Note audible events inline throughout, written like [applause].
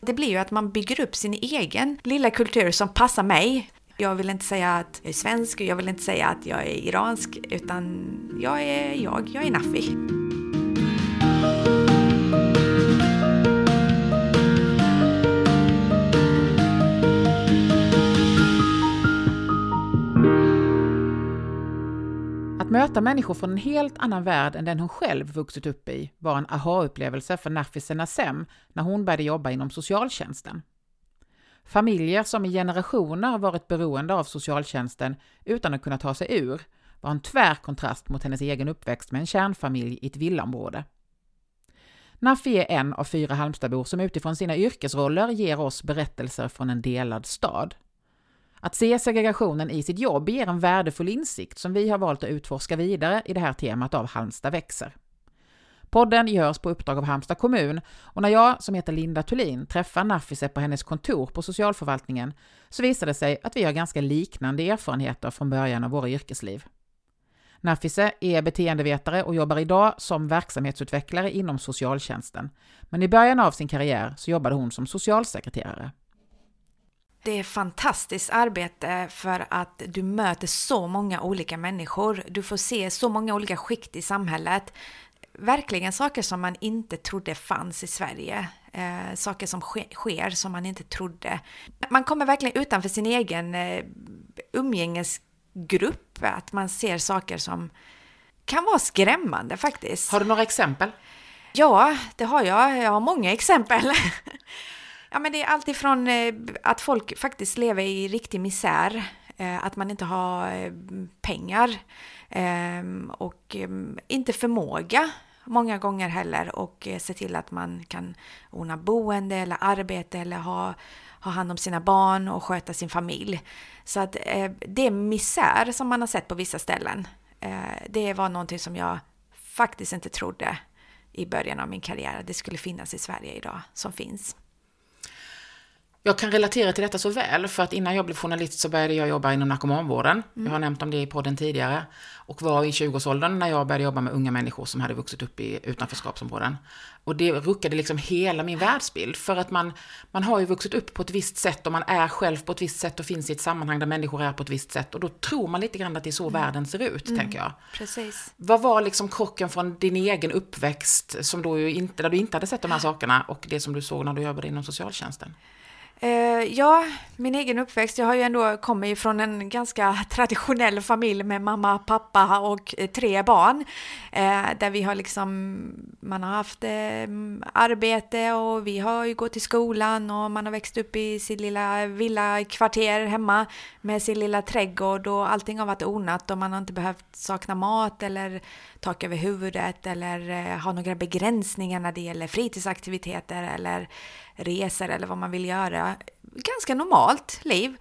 Det blir ju att man bygger upp sin egen lilla kultur som passar mig. Jag vill inte säga att jag är svensk, jag vill inte säga att jag är iransk, utan jag är jag, jag är Nafi. Att möta människor från en helt annan värld än den hon själv vuxit upp i var en aha-upplevelse för Nafise Nassem när hon började jobba inom socialtjänsten. Familjer som i generationer varit beroende av socialtjänsten utan att kunna ta sig ur var en tvär kontrast mot hennes egen uppväxt med en kärnfamilj i ett villaområde. Nafi är en av fyra Halmstadbor som utifrån sina yrkesroller ger oss berättelser från en delad stad. Att se segregationen i sitt jobb ger en värdefull insikt som vi har valt att utforska vidare i det här temat av Halmstad växer. Podden görs på uppdrag av Halmstad kommun och när jag, som heter Linda Thulin, träffar Nafise på hennes kontor på socialförvaltningen så visar det sig att vi har ganska liknande erfarenheter från början av våra yrkesliv. Nafise är beteendevetare och jobbar idag som verksamhetsutvecklare inom socialtjänsten. Men i början av sin karriär så jobbade hon som socialsekreterare. Det är fantastiskt arbete för att du möter så många olika människor. Du får se så många olika skikt i samhället. Verkligen saker som man inte trodde fanns i Sverige. Eh, saker som ske sker som man inte trodde. Man kommer verkligen utanför sin egen eh, umgängesgrupp. Att man ser saker som kan vara skrämmande faktiskt. Har du några exempel? Ja, det har jag. Jag har många exempel. [laughs] Ja, men det är allt ifrån eh, att folk faktiskt lever i riktig misär, eh, att man inte har eh, pengar och inte förmåga många gånger heller och se till att man kan ordna boende eller arbete eller ha, ha hand om sina barn och sköta sin familj. Så att det är misär som man har sett på vissa ställen. Det var någonting som jag faktiskt inte trodde i början av min karriär att det skulle finnas i Sverige idag, som finns. Jag kan relatera till detta så väl, för att innan jag blev journalist så började jag jobba inom narkomanvården. Mm. Jag har nämnt om det i podden tidigare. Och var i 20-årsåldern när jag började jobba med unga människor som hade vuxit upp i utanförskapsområden. Och det ruckade liksom hela min världsbild. För att man, man har ju vuxit upp på ett visst sätt och man är själv på ett visst sätt och finns i ett sammanhang där människor är på ett visst sätt. Och då tror man lite grann att det är så mm. världen ser ut, mm. tänker jag. Precis. Vad var liksom krocken från din egen uppväxt, som då inte, där du inte hade sett de här sakerna, och det som du såg när du jobbade inom socialtjänsten? Eh, ja, min egen uppväxt, jag har ju ändå kommit från en ganska traditionell familj med mamma, pappa och eh, tre barn. Eh, där vi har liksom, man har haft eh, arbete och vi har ju gått i skolan och man har växt upp i sitt lilla villakvarter hemma med sin lilla trädgård och allting har varit ordnat och man har inte behövt sakna mat eller tak över huvudet eller eh, ha några begränsningar när det gäller fritidsaktiviteter eller resor eller vad man vill göra. Ganska normalt liv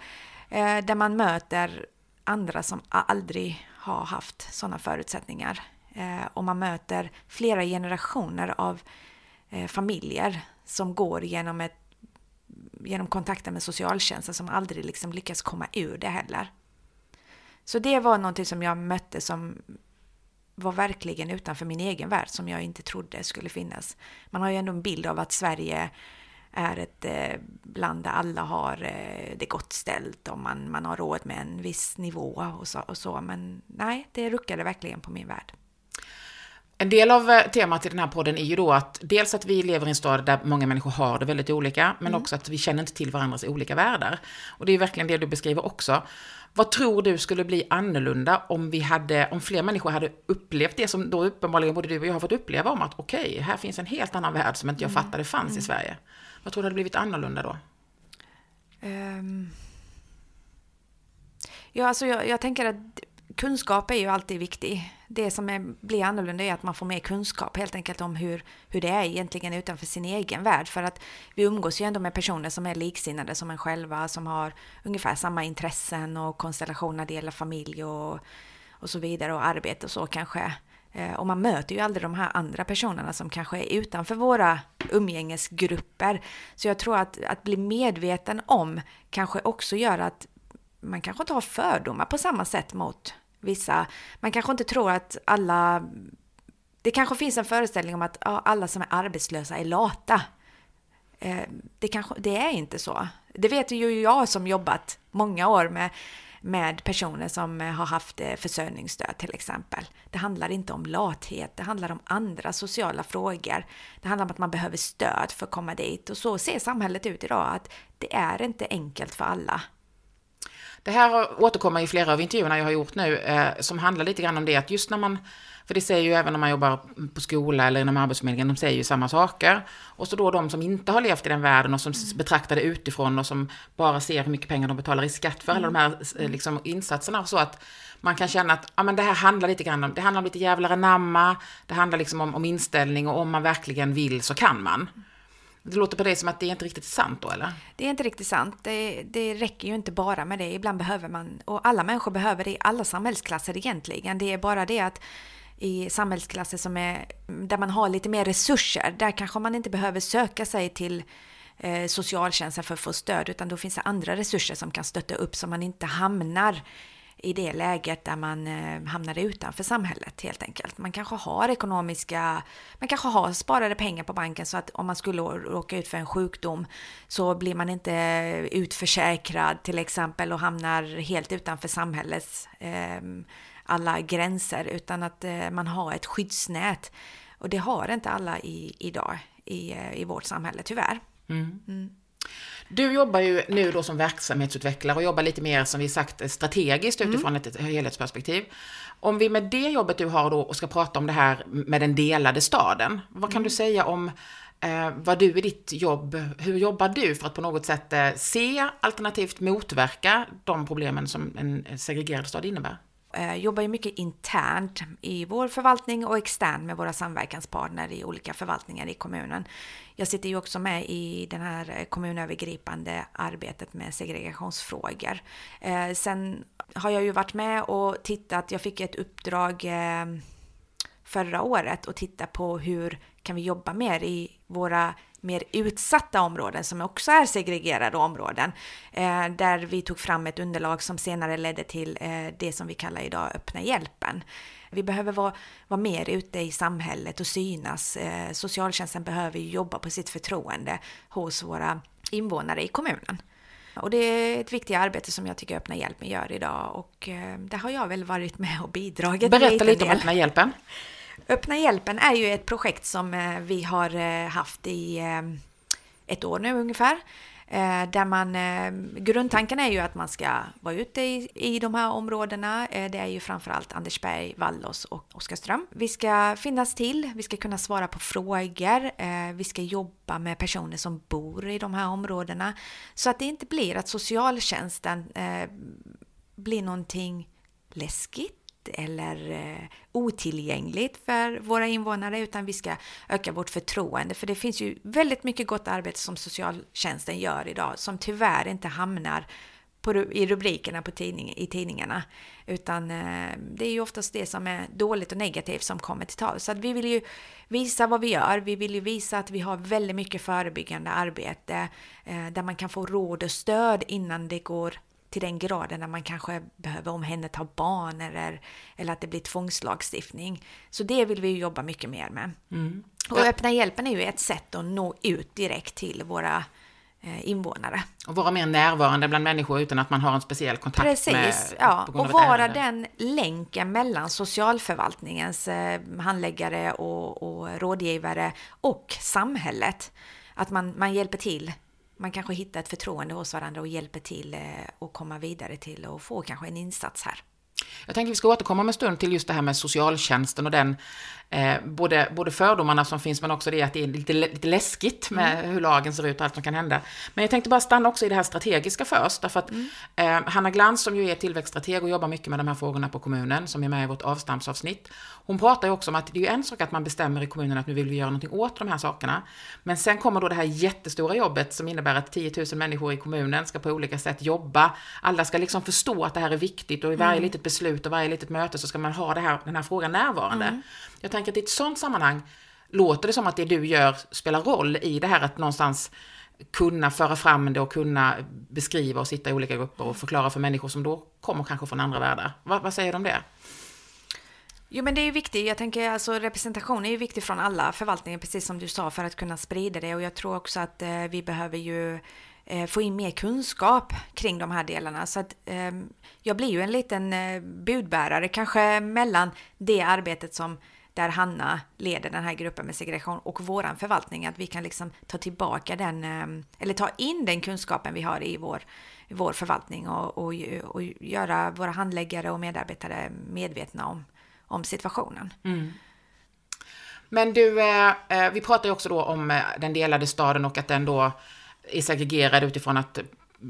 eh, där man möter andra som aldrig har haft sådana förutsättningar. Eh, och man möter flera generationer av eh, familjer som går genom, ett, genom kontakten med socialtjänsten som aldrig liksom lyckas komma ur det heller. Så det var någonting som jag mötte som var verkligen utanför min egen värld som jag inte trodde skulle finnas. Man har ju ändå en bild av att Sverige är ett eh, land där alla har eh, det gott ställt och man, man har råd med en viss nivå och så, och så. Men nej, det ruckade verkligen på min värld. En del av eh, temat i den här podden är ju då att dels att vi lever i en stad där många människor har det väldigt olika, men mm. också att vi känner inte till varandras olika världar. Och det är verkligen det du beskriver också. Vad tror du skulle bli annorlunda om vi hade, om fler människor hade upplevt det som då uppenbarligen både du och jag har fått uppleva om att okej, okay, här finns en helt annan värld som inte jag mm. fattade fanns mm. i Sverige. Vad tror du hade blivit annorlunda då? Um, ja, alltså jag, jag, tänker att kunskap är ju alltid viktig. Det som är, blir annorlunda är att man får mer kunskap helt enkelt om hur, hur det är egentligen utanför sin egen värld. För att vi umgås ju ändå med personer som är liksinnade som en själva, som har ungefär samma intressen och konstellationer när det gäller familj och, och så vidare och arbete och så kanske. Eh, och man möter ju aldrig de här andra personerna som kanske är utanför våra umgängesgrupper. Så jag tror att, att bli medveten om kanske också gör att man kanske inte har fördomar på samma sätt mot vissa. Man kanske inte tror att alla... Det kanske finns en föreställning om att ja, alla som är arbetslösa är lata. Eh, det, kanske, det är inte så. Det vet ju jag som jobbat många år med, med personer som har haft eh, försörjningsstöd till exempel. Det handlar inte om lathet, det handlar om andra sociala frågor. Det handlar om att man behöver stöd för att komma dit och så ser samhället ut idag att det är inte enkelt för alla. Det här återkommer i flera av intervjuerna jag har gjort nu, eh, som handlar lite grann om det att just när man, för det säger ju även när man jobbar på skola eller inom Arbetsförmedlingen, de säger ju samma saker. Och så då de som inte har levt i den världen och som mm. betraktar det utifrån och som bara ser hur mycket pengar de betalar i skatt för mm. alla de här eh, liksom, insatserna. Så att man kan känna att ja, men det här handlar lite grann om, det handlar om lite jävlar anamma, det handlar liksom om, om inställning och om man verkligen vill så kan man. Det låter på dig som att det är inte riktigt sant då, eller? Det är inte riktigt sant. Det, det räcker ju inte bara med det. Ibland behöver man, och alla människor behöver det i alla samhällsklasser egentligen. Det är bara det att i samhällsklasser som är, där man har lite mer resurser, där kanske man inte behöver söka sig till eh, socialtjänsten för att få stöd, utan då finns det andra resurser som kan stötta upp så man inte hamnar i det läget där man eh, hamnar utanför samhället helt enkelt. Man kanske har ekonomiska, man kanske har sparade pengar på banken så att om man skulle råka ut för en sjukdom så blir man inte utförsäkrad till exempel och hamnar helt utanför samhällets eh, alla gränser utan att eh, man har ett skyddsnät. Och det har inte alla i, idag i, eh, i vårt samhälle tyvärr. Mm. Mm. Du jobbar ju nu då som verksamhetsutvecklare och jobbar lite mer som vi sagt strategiskt mm. utifrån ett helhetsperspektiv. Om vi med det jobbet du har då och ska prata om det här med den delade staden, vad kan mm. du säga om eh, vad du i ditt jobb, hur jobbar du för att på något sätt eh, se alternativt motverka de problemen som en segregerad stad innebär? Eh, jobbar ju mycket internt i vår förvaltning och externt med våra samverkanspartner i olika förvaltningar i kommunen. Jag sitter ju också med i det här eh, kommunövergripande arbetet med segregationsfrågor. Eh, sen har jag ju varit med och tittat, jag fick ett uppdrag förra året och titta på hur kan vi jobba mer i våra mer utsatta områden som också är segregerade områden. Eh, där vi tog fram ett underlag som senare ledde till eh, det som vi kallar idag öppna hjälpen. Vi behöver vara, vara mer ute i samhället och synas. Eh, socialtjänsten behöver jobba på sitt förtroende hos våra invånare i kommunen. Och det är ett viktigt arbete som jag tycker Öppna Hjälpen gör idag och eh, där har jag väl varit med och bidragit. Berätta lite om Öppna Hjälpen. Öppna hjälpen är ju ett projekt som eh, vi har eh, haft i eh, ett år nu ungefär. Där man, grundtanken är ju att man ska vara ute i, i de här områdena. Det är ju framförallt Andersberg, Vallås och Oskarström. Vi ska finnas till, vi ska kunna svara på frågor, vi ska jobba med personer som bor i de här områdena. Så att det inte blir att socialtjänsten blir någonting läskigt eller eh, otillgängligt för våra invånare utan vi ska öka vårt förtroende. För det finns ju väldigt mycket gott arbete som socialtjänsten gör idag som tyvärr inte hamnar på, i rubrikerna på tidning, i tidningarna. Utan eh, det är ju oftast det som är dåligt och negativt som kommer till tal. Så att vi vill ju visa vad vi gör. Vi vill ju visa att vi har väldigt mycket förebyggande arbete eh, där man kan få råd och stöd innan det går till den graden när man kanske behöver omhänderta barn eller, eller att det blir tvångslagstiftning. Så det vill vi jobba mycket mer med. Mm. Och öppna hjälpen är ju ett sätt att nå ut direkt till våra eh, invånare. Och vara mer närvarande bland människor utan att man har en speciell kontakt Precis, med... Precis, ja. Och vara den länken mellan socialförvaltningens eh, handläggare och, och rådgivare och samhället. Att man, man hjälper till man kanske hittar ett förtroende hos varandra och hjälper till eh, att komma vidare till och få kanske en insats här. Jag tänker vi ska återkomma med en stund till just det här med socialtjänsten och den eh, både, både fördomarna som finns men också det att det är lite, lite läskigt med mm. hur lagen ser ut och allt som kan hända. Men jag tänkte bara stanna också i det här strategiska först, därför att mm. eh, Hanna Glans som ju är tillväxtstrateg och jobbar mycket med de här frågorna på kommunen, som är med i vårt avstampsavsnitt, hon pratar ju också om att det är en sak att man bestämmer i kommunen att nu vill vi göra någonting åt de här sakerna. Men sen kommer då det här jättestora jobbet som innebär att 10 000 människor i kommunen ska på olika sätt jobba. Alla ska liksom förstå att det här är viktigt och i varje mm. litet beslut och varje litet möte så ska man ha det här, den här frågan närvarande. Mm. Jag tänker att i ett sådant sammanhang låter det som att det du gör spelar roll i det här att någonstans kunna föra fram det och kunna beskriva och sitta i olika grupper och förklara för människor som då kommer kanske från andra världar. Vad, vad säger du om det? Jo men det är ju viktigt, jag tänker alltså representation är ju viktigt från alla förvaltningar precis som du sa för att kunna sprida det och jag tror också att eh, vi behöver ju Eh, få in mer kunskap kring de här delarna så att eh, jag blir ju en liten eh, budbärare kanske mellan det arbetet som där Hanna leder den här gruppen med segregation och våran förvaltning, att vi kan liksom ta tillbaka den, ehm, eller ta in den kunskapen vi har i vår, i vår förvaltning och, och, och göra våra handläggare och medarbetare medvetna om, om situationen. Mm. Men du, eh, vi pratar ju också då om den delade staden och att den då är segregerad utifrån att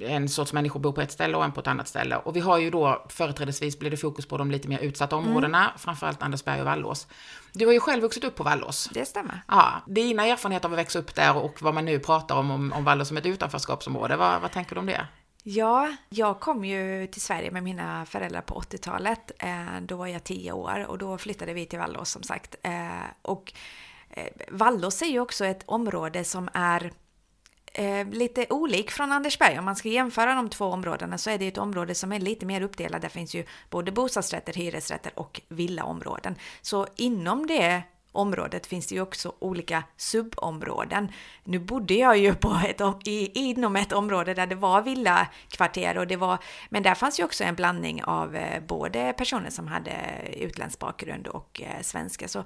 en sorts människor bor på ett ställe och en på ett annat ställe. Och vi har ju då företrädesvis blir det fokus på de lite mer utsatta mm. områdena, mm. framförallt Andersberg och Vallås. Du har ju själv vuxit upp på Vallås. Det stämmer. Ja, dina erfarenheter av att växa upp där och vad man nu pratar om, om, om Vallås som ett utanförskapsområde, vad, vad tänker du om det? Ja, jag kom ju till Sverige med mina föräldrar på 80-talet. Eh, då var jag 10 år och då flyttade vi till Vallås som sagt. Eh, och eh, Vallås är ju också ett område som är eh, lite olik från Andersberg. Om man ska jämföra de två områdena så är det ett område som är lite mer uppdelat. Där finns ju både bostadsrätter, hyresrätter och villaområden. Så inom det området finns det ju också olika subområden. Nu bodde jag ju på ett, i, inom ett område där det var villakvarter och det var, men där fanns ju också en blandning av eh, både personer som hade utländsk bakgrund och eh, svenska. Så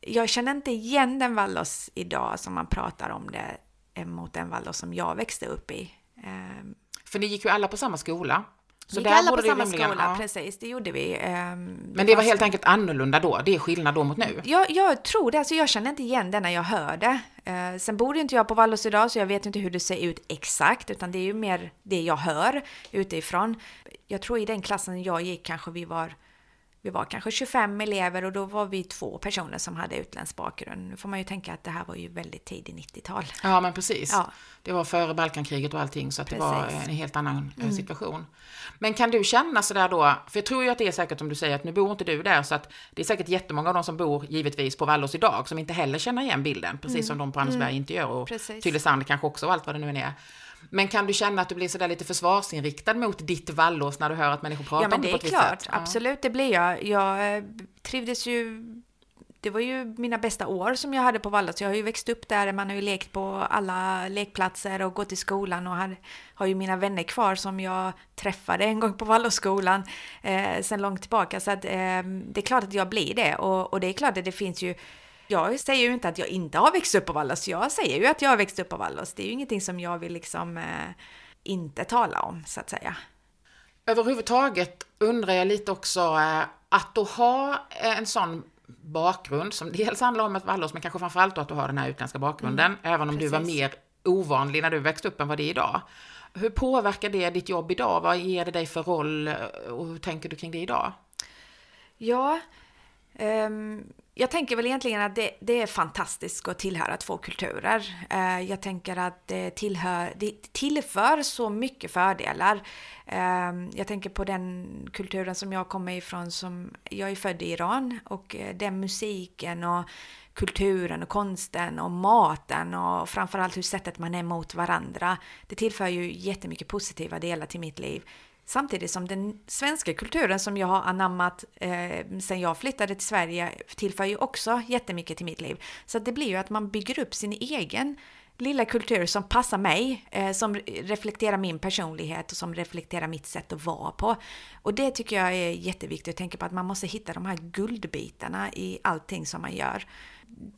jag känner inte igen den Vallos idag som man pratar om det mot den Waldorf som jag växte upp i. Ehm, För ni gick ju alla på samma skola. Så gick där alla på samma rimligen, skola, ja. precis, det gjorde vi. Ehm, Men det var helt enkelt annorlunda då? Det är skillnad då mot nu? Jag, jag tror det, alltså jag känner inte igen det när jag hör det. Uh, sen bor inte jag på Vallås idag så jag vet inte hur det ser ut exakt, utan det är ju mer det jag hör utifrån. Jag tror i den klassen jag gick kanske vi var vi var kanske 25 elever och då var vi två personer som hade utländsk bakgrund. Nu får man ju tänka att det här var ju väldigt tidigt 90-tal. Ja, men precis. Ja. Det var före Balkankriget och allting, så att det var en helt annan eh, mm. situation. Men kan du känna sådär då, för jag tror ju att det är säkert om du säger att nu bor inte du där, så att det är säkert jättemånga av de som bor givetvis på Vallås idag som inte heller känner igen bilden, precis mm. som de på Andersberg mm. inte gör och Tylösand kanske också och allt vad det nu än är. Men kan du känna att du blir sådär lite försvarsinriktad mot ditt Vallås när du hör att människor pratar om det på ett visst sätt? Ja, men det är klart. Absolut, det blir jag. Jag eh, trivdes ju det var ju mina bästa år som jag hade på Vallås. Jag har ju växt upp där, man har ju lekt på alla lekplatser och gått i skolan och har, har ju mina vänner kvar som jag träffade en gång på Vallåsskolan eh, sen långt tillbaka. Så att, eh, det är klart att jag blir det och, och det är klart att det finns ju jag säger ju inte att jag inte har växt upp på Vallos. Jag säger ju att jag har växt upp på Vallos. Det är ju ingenting som jag vill liksom eh, inte tala om, så att säga. Överhuvudtaget undrar jag lite också eh, att då ha eh, en sån bakgrund som dels handlar om ett Vallås, men kanske framförallt att du har den här utländska bakgrunden, mm, även om precis. du var mer ovanlig när du växte upp än vad det är idag. Hur påverkar det ditt jobb idag? Vad ger det dig för roll eh, och hur tänker du kring det idag? Ja, um, jag tänker väl egentligen att det, det, är fantastiskt att tillhöra två kulturer. Eh, jag tänker att det, tillhör, det tillför så mycket fördelar. Eh, jag tänker på den kulturen som jag kommer ifrån. Som, jag är född i Iran och eh, den musiken och kulturen och konsten och maten och framförallt hur sättet man är mot varandra. Det tillför ju jättemycket positiva delar till mitt liv. Samtidigt som den svenska kulturen som jag har anammat eh, sen jag flyttade till Sverige tillför ju också jättemycket till mitt liv. Så det blir ju att man bygger upp sin egen lilla kultur som passar mig, eh, som reflekterar min personlighet och som reflekterar mitt sätt att vara på. Och det tycker jag är jätteviktigt att tänka på att man måste hitta de här guldbitarna i allting som man gör.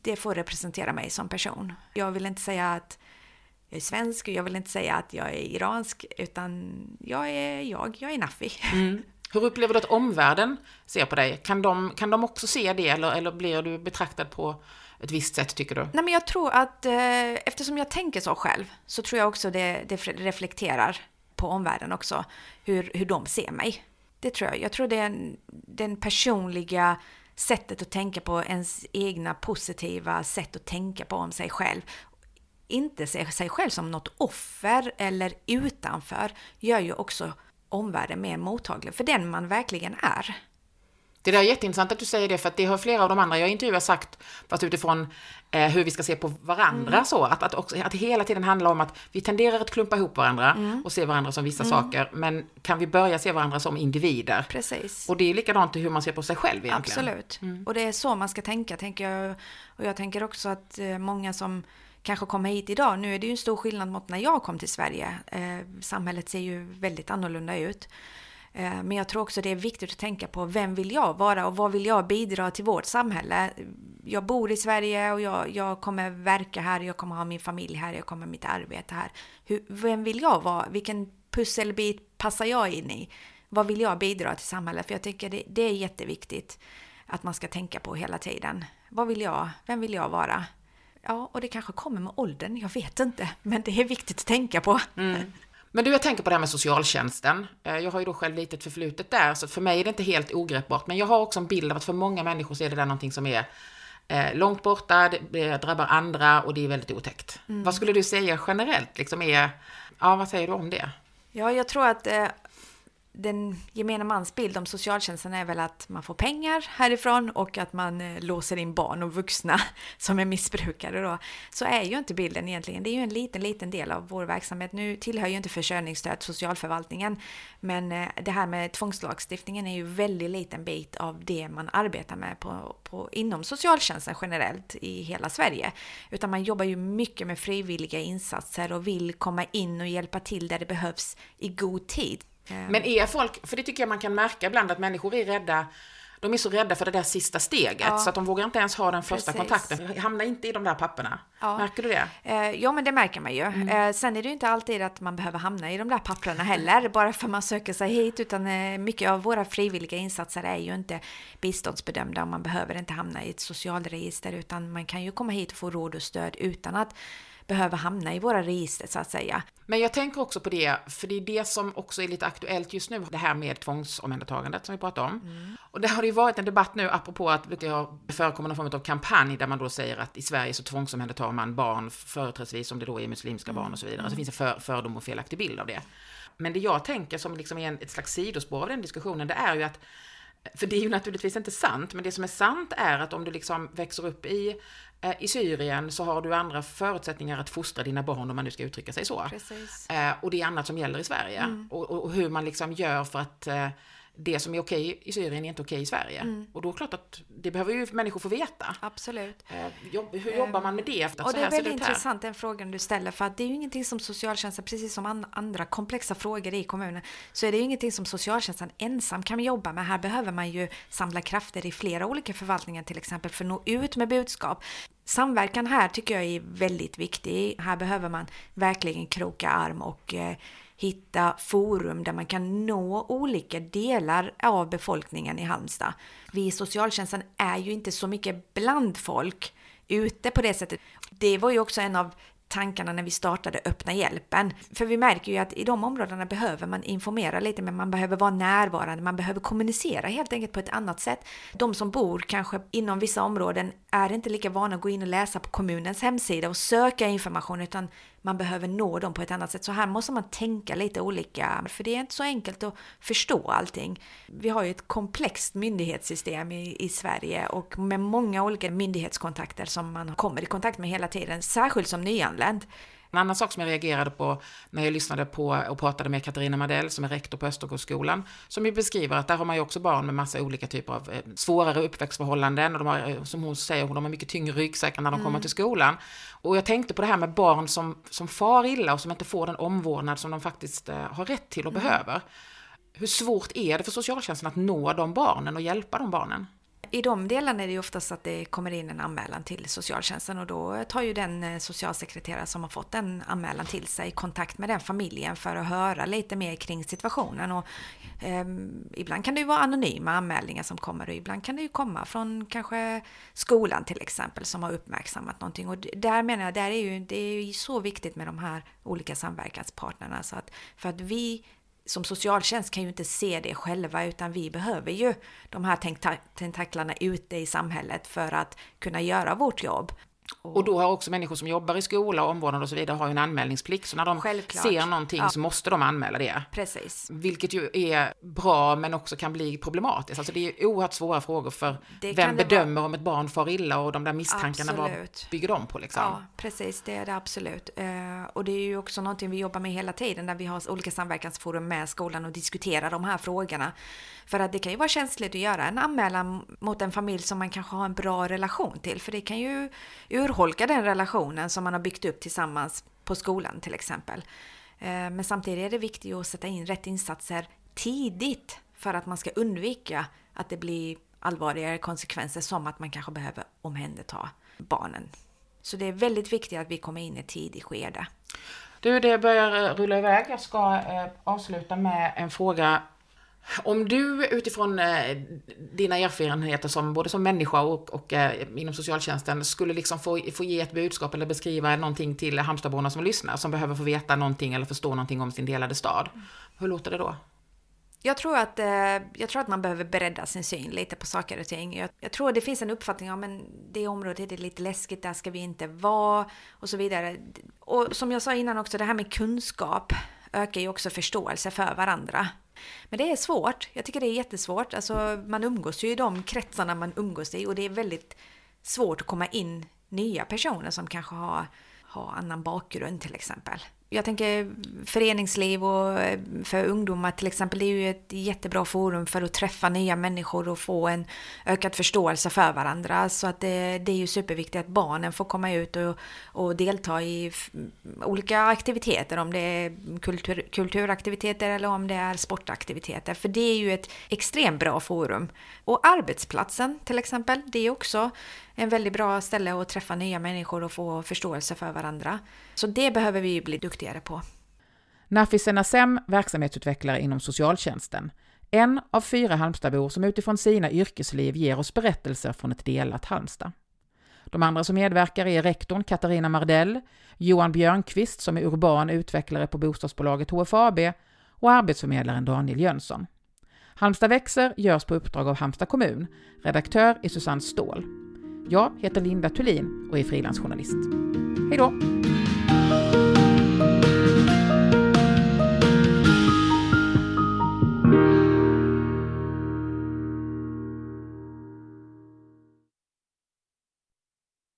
Det får representera mig som person. Jag vill inte säga att jag är svensk och jag vill inte säga att jag är iransk, utan jag är jag, jag är Nafi. [laughs] Mm. Hur upplever du att omvärlden ser på dig? Kan de, kan de också se det eller, eller blir du betraktad på ett visst sätt tycker du? Nej men jag tror att eh, eftersom jag tänker så själv så tror jag också det, det reflekterar på omvärlden också, hur, hur de ser mig. Det tror jag. Jag tror det är den personliga sättet att tänka på ens egna positiva sätt att tänka på om sig själv inte se sig själv som något offer eller utanför gör ju också omvärlden mer mottaglig för den man verkligen är. Det där är jätteintressant att du säger det, för att det har flera av de andra jag intervjuar sagt, fast utifrån eh, hur vi ska se på varandra mm. så, att, att, också, att hela tiden handlar om att vi tenderar att klumpa ihop varandra mm. och se varandra som vissa mm. saker, men kan vi börja se varandra som individer? Precis. Och det är likadant hur man ser på sig själv egentligen. Absolut. Mm. Och det är så man ska tänka, tänker jag. Och jag tänker också att eh, många som kanske kommer hit idag, nu är det ju en stor skillnad mot när jag kom till Sverige. Eh, samhället ser ju väldigt annorlunda ut. Eh, men jag tror också det är viktigt att tänka på vem vill jag vara och vad vill jag bidra till vårt samhälle? Jag bor i Sverige och jag, jag kommer verka här, jag kommer ha min familj här, jag kommer mitt arbete här. Hur, vem vill jag vara? Vilken pusselbit passar jag in i? Vad vill jag bidra till samhället? För jag tycker det, det är jätteviktigt att man ska tänka på hela tiden. Vad vill jag? Vem vill jag vara? Ja, och det kanske kommer med åldern, jag vet inte. Men det är viktigt att tänka på. Mm. Men du, jag tänker på det här med socialtjänsten. Eh, jag har ju då själv lite förflutet där, så för mig är det inte helt ogreppbart. Men jag har också en bild av att för många människor så är det där någonting som är eh, långt borta, det drabbar andra och det är väldigt otäckt. Mm. Vad skulle du säga generellt, liksom är, ja vad säger du om det? Ja, jag tror att eh, den gemene mans bild om socialtjänsten är väl att man får pengar härifrån och att man eh, låser in barn och vuxna [laughs] som är missbrukare då. Så är ju inte bilden egentligen. Det är ju en liten, liten del av vår verksamhet. Nu tillhör ju inte försörjningsstöd socialförvaltningen, men eh, det här med tvångslagstiftningen är ju väldigt liten bit av det man arbetar med på, på, inom socialtjänsten generellt i hela Sverige. Utan man jobbar ju mycket med frivilliga insatser och vill komma in och hjälpa till där det behövs i god tid. Ehm. Men är folk, för det tycker jag man kan märka ibland att människor är rädda de är så rädda för det där sista steget ja. så att de vågar inte ens ha den första Precis. kontakten. Hamna inte i de där papperna. Ja. Märker du det? Eh, ja, men det märker man ju. Mm. Eh, sen är det ju inte alltid att man behöver hamna i de där papperna heller, bara för man söker sig hit, utan eh, mycket av våra frivilliga insatser är ju inte biståndsbedömda och man behöver inte hamna i ett socialregister, utan man kan ju komma hit och få råd och stöd utan att behöver hamna i våra register så att säga. Men jag tänker också på det, för det är det som också är lite aktuellt just nu, det här med tvångsomhändertagandet som vi pratar om. Mm. Och det har det ju varit en debatt nu apropå att det har förekommit någon form av kampanj där man då säger att i Sverige så tvångsomhändertar man barn, företrädesvis om det då är muslimska mm. barn och så vidare. Så finns det för, fördom och felaktig bild av det. Men det jag tänker som liksom är en, ett slags sidospår av den diskussionen, det är ju att för det är ju naturligtvis inte sant, men det som är sant är att om du liksom växer upp i Eh, I Syrien så har du andra förutsättningar att fostra dina barn om man nu ska uttrycka sig så. Eh, och det är annat som gäller i Sverige. Mm. Och, och, hur man liksom gör för att eh, det som är okej i Syrien är inte okej i Sverige. Mm. Och då är det klart att det behöver ju människor få veta. Absolut. hur jobbar man med det? Och det är väldigt intressant den frågan du ställer för att det är ju ingenting som socialtjänsten, precis som andra komplexa frågor i kommunen, så är det ju ingenting som socialtjänsten ensam kan jobba med. Här behöver man ju samla krafter i flera olika förvaltningar till exempel för att nå ut med budskap. Samverkan här tycker jag är väldigt viktig. Här behöver man verkligen kroka arm och eh, hitta forum där man kan nå olika delar av befolkningen i Halmstad. Vi i socialtjänsten är ju inte så mycket bland folk ute på det sättet. Det var ju också en av tankarna när vi startade Öppna hjälpen. För vi märker ju att i de områdena behöver man informera lite, men man behöver vara närvarande, man behöver kommunicera helt enkelt på ett annat sätt. De som bor kanske inom vissa områden är inte lika vana att gå in och läsa på kommunens hemsida och söka information, utan man behöver nå dem på ett annat sätt. Så här måste man tänka lite olika, för det är inte så enkelt att förstå allting. Vi har ju ett komplext myndighetssystem i, i Sverige och med många olika myndighetskontakter som man kommer i kontakt med hela tiden, särskilt som nyanländ. En annan sak som jag reagerade på när jag lyssnade på och pratade med Katarina Madell som är rektor på Östergårdsskolan, som ju beskriver att där har man ju också barn med massa olika typer av eh, svårare uppväxtförhållanden och de har, eh, som hon säger, de har mycket tyngre ryggsäckar när de mm. kommer till skolan. Och jag tänkte på det här med barn som, som far illa och som inte får den omvårdnad som de faktiskt eh, har rätt till och mm. behöver. Hur svårt är det för socialtjänsten att nå de barnen och hjälpa de barnen? I de delarna är det ju oftast att det kommer in en anmälan till socialtjänsten och då tar ju den eh, socialsekreterare som har fått en anmälan till sig kontakt med den familjen för att höra lite mer kring situationen. Och, eh, ibland kan det ju vara anonyma anmälningar som kommer och ibland kan det ju komma från kanske skolan till exempel som har uppmärksammat någonting. Och där menar jag, där är ju, det är ju så viktigt med de här olika samverkanspartnerna så att för att vi som socialtjänst kan ju inte se det själva utan vi behöver ju de här tentaklarna ute i samhället för att kunna göra vårt jobb. Och då har också människor som jobbar i skola, omvårdnad och så vidare har ju en anmälningsplikt. Så när de Självklart. ser någonting Ja. så måste de anmäla det. Precis. Vilket ju är bra men också kan bli problematiskt. Alltså det är oerhört svåra frågor för Det vem bedömer om ett barn far illa och de där misstankarna, vad Absolut. bygger de på liksom? Ja, precis. Det är det absolut. Eh, och det är ju också någonting vi jobbar med hela tiden när vi har olika samverkansforum med skolan och diskuterar de här frågorna. För att det kan ju vara känsligt att göra en anmälan mot en familj som man kanske har en bra relation till. För det kan ju urholka den relationen som man har byggt upp tillsammans på skolan till exempel. Eh, men samtidigt är det viktigt att sätta in rätt insatser tidigt för att man ska undvika att det blir allvarligare konsekvenser som att man kanske behöver omhänderta barnen. Så det är väldigt viktigt att vi kommer in i ett tidigt skede. Du, det börjar rulla iväg. Jag ska eh, avsluta med en fråga. Om du utifrån eh, dina erfarenheter som både som människa och, och eh, inom socialtjänsten skulle liksom få, få ge ett budskap eller beskriva någonting till Halmstadborna som lyssnar, som behöver få veta någonting eller förstå någonting om sin delade stad. Hur låter det då? Jag tror, att, eh, jag tror att man behöver bredda sin syn lite på saker och ting. Jag, jag tror det finns en uppfattning om att det området är lite läskigt, där ska vi inte vara och så vidare. Och som jag sa innan också, det här med kunskap ökar ju också förståelse för varandra. Men det är svårt. Jag tycker det är jättesvårt. Alltså, man umgås ju i de kretsarna man umgås i och det är väldigt svårt att komma in nya personer som kanske har, har annan bakgrund till exempel. Jag tänker föreningsliv och eh, för ungdomar till exempel, det är ju ett jättebra forum för att träffa nya människor och få en ökad förståelse för varandra. Så att det, det är ju superviktigt att barnen får komma ut och, och delta i olika aktiviteter, om det är kultur, kulturaktiviteter eller om det är sportaktiviteter. För det är ju ett extremt bra forum. Och arbetsplatsen till exempel, det är också en väldigt bra ställe att träffa nya människor och få förståelse för varandra. Så det behöver vi ju bli duktigare på. Nafis Senasem, verksamhetsutvecklare inom socialtjänsten. En av fyra Halmstadbor som utifrån sina yrkesliv ger oss berättelser från ett delat Halmstad. De andra som medverkar är rektorn Katarina Mardell, Johan Björnqvist som är urban utvecklare på bostadsbolaget HFAB och arbetsförmedlaren Daniel Jönsson. Halmstad växer görs på uppdrag av Halmstad kommun. Redaktör är Susanne Ståhl. Jag heter Linda Thulin och är frilansjournalist. Hej då!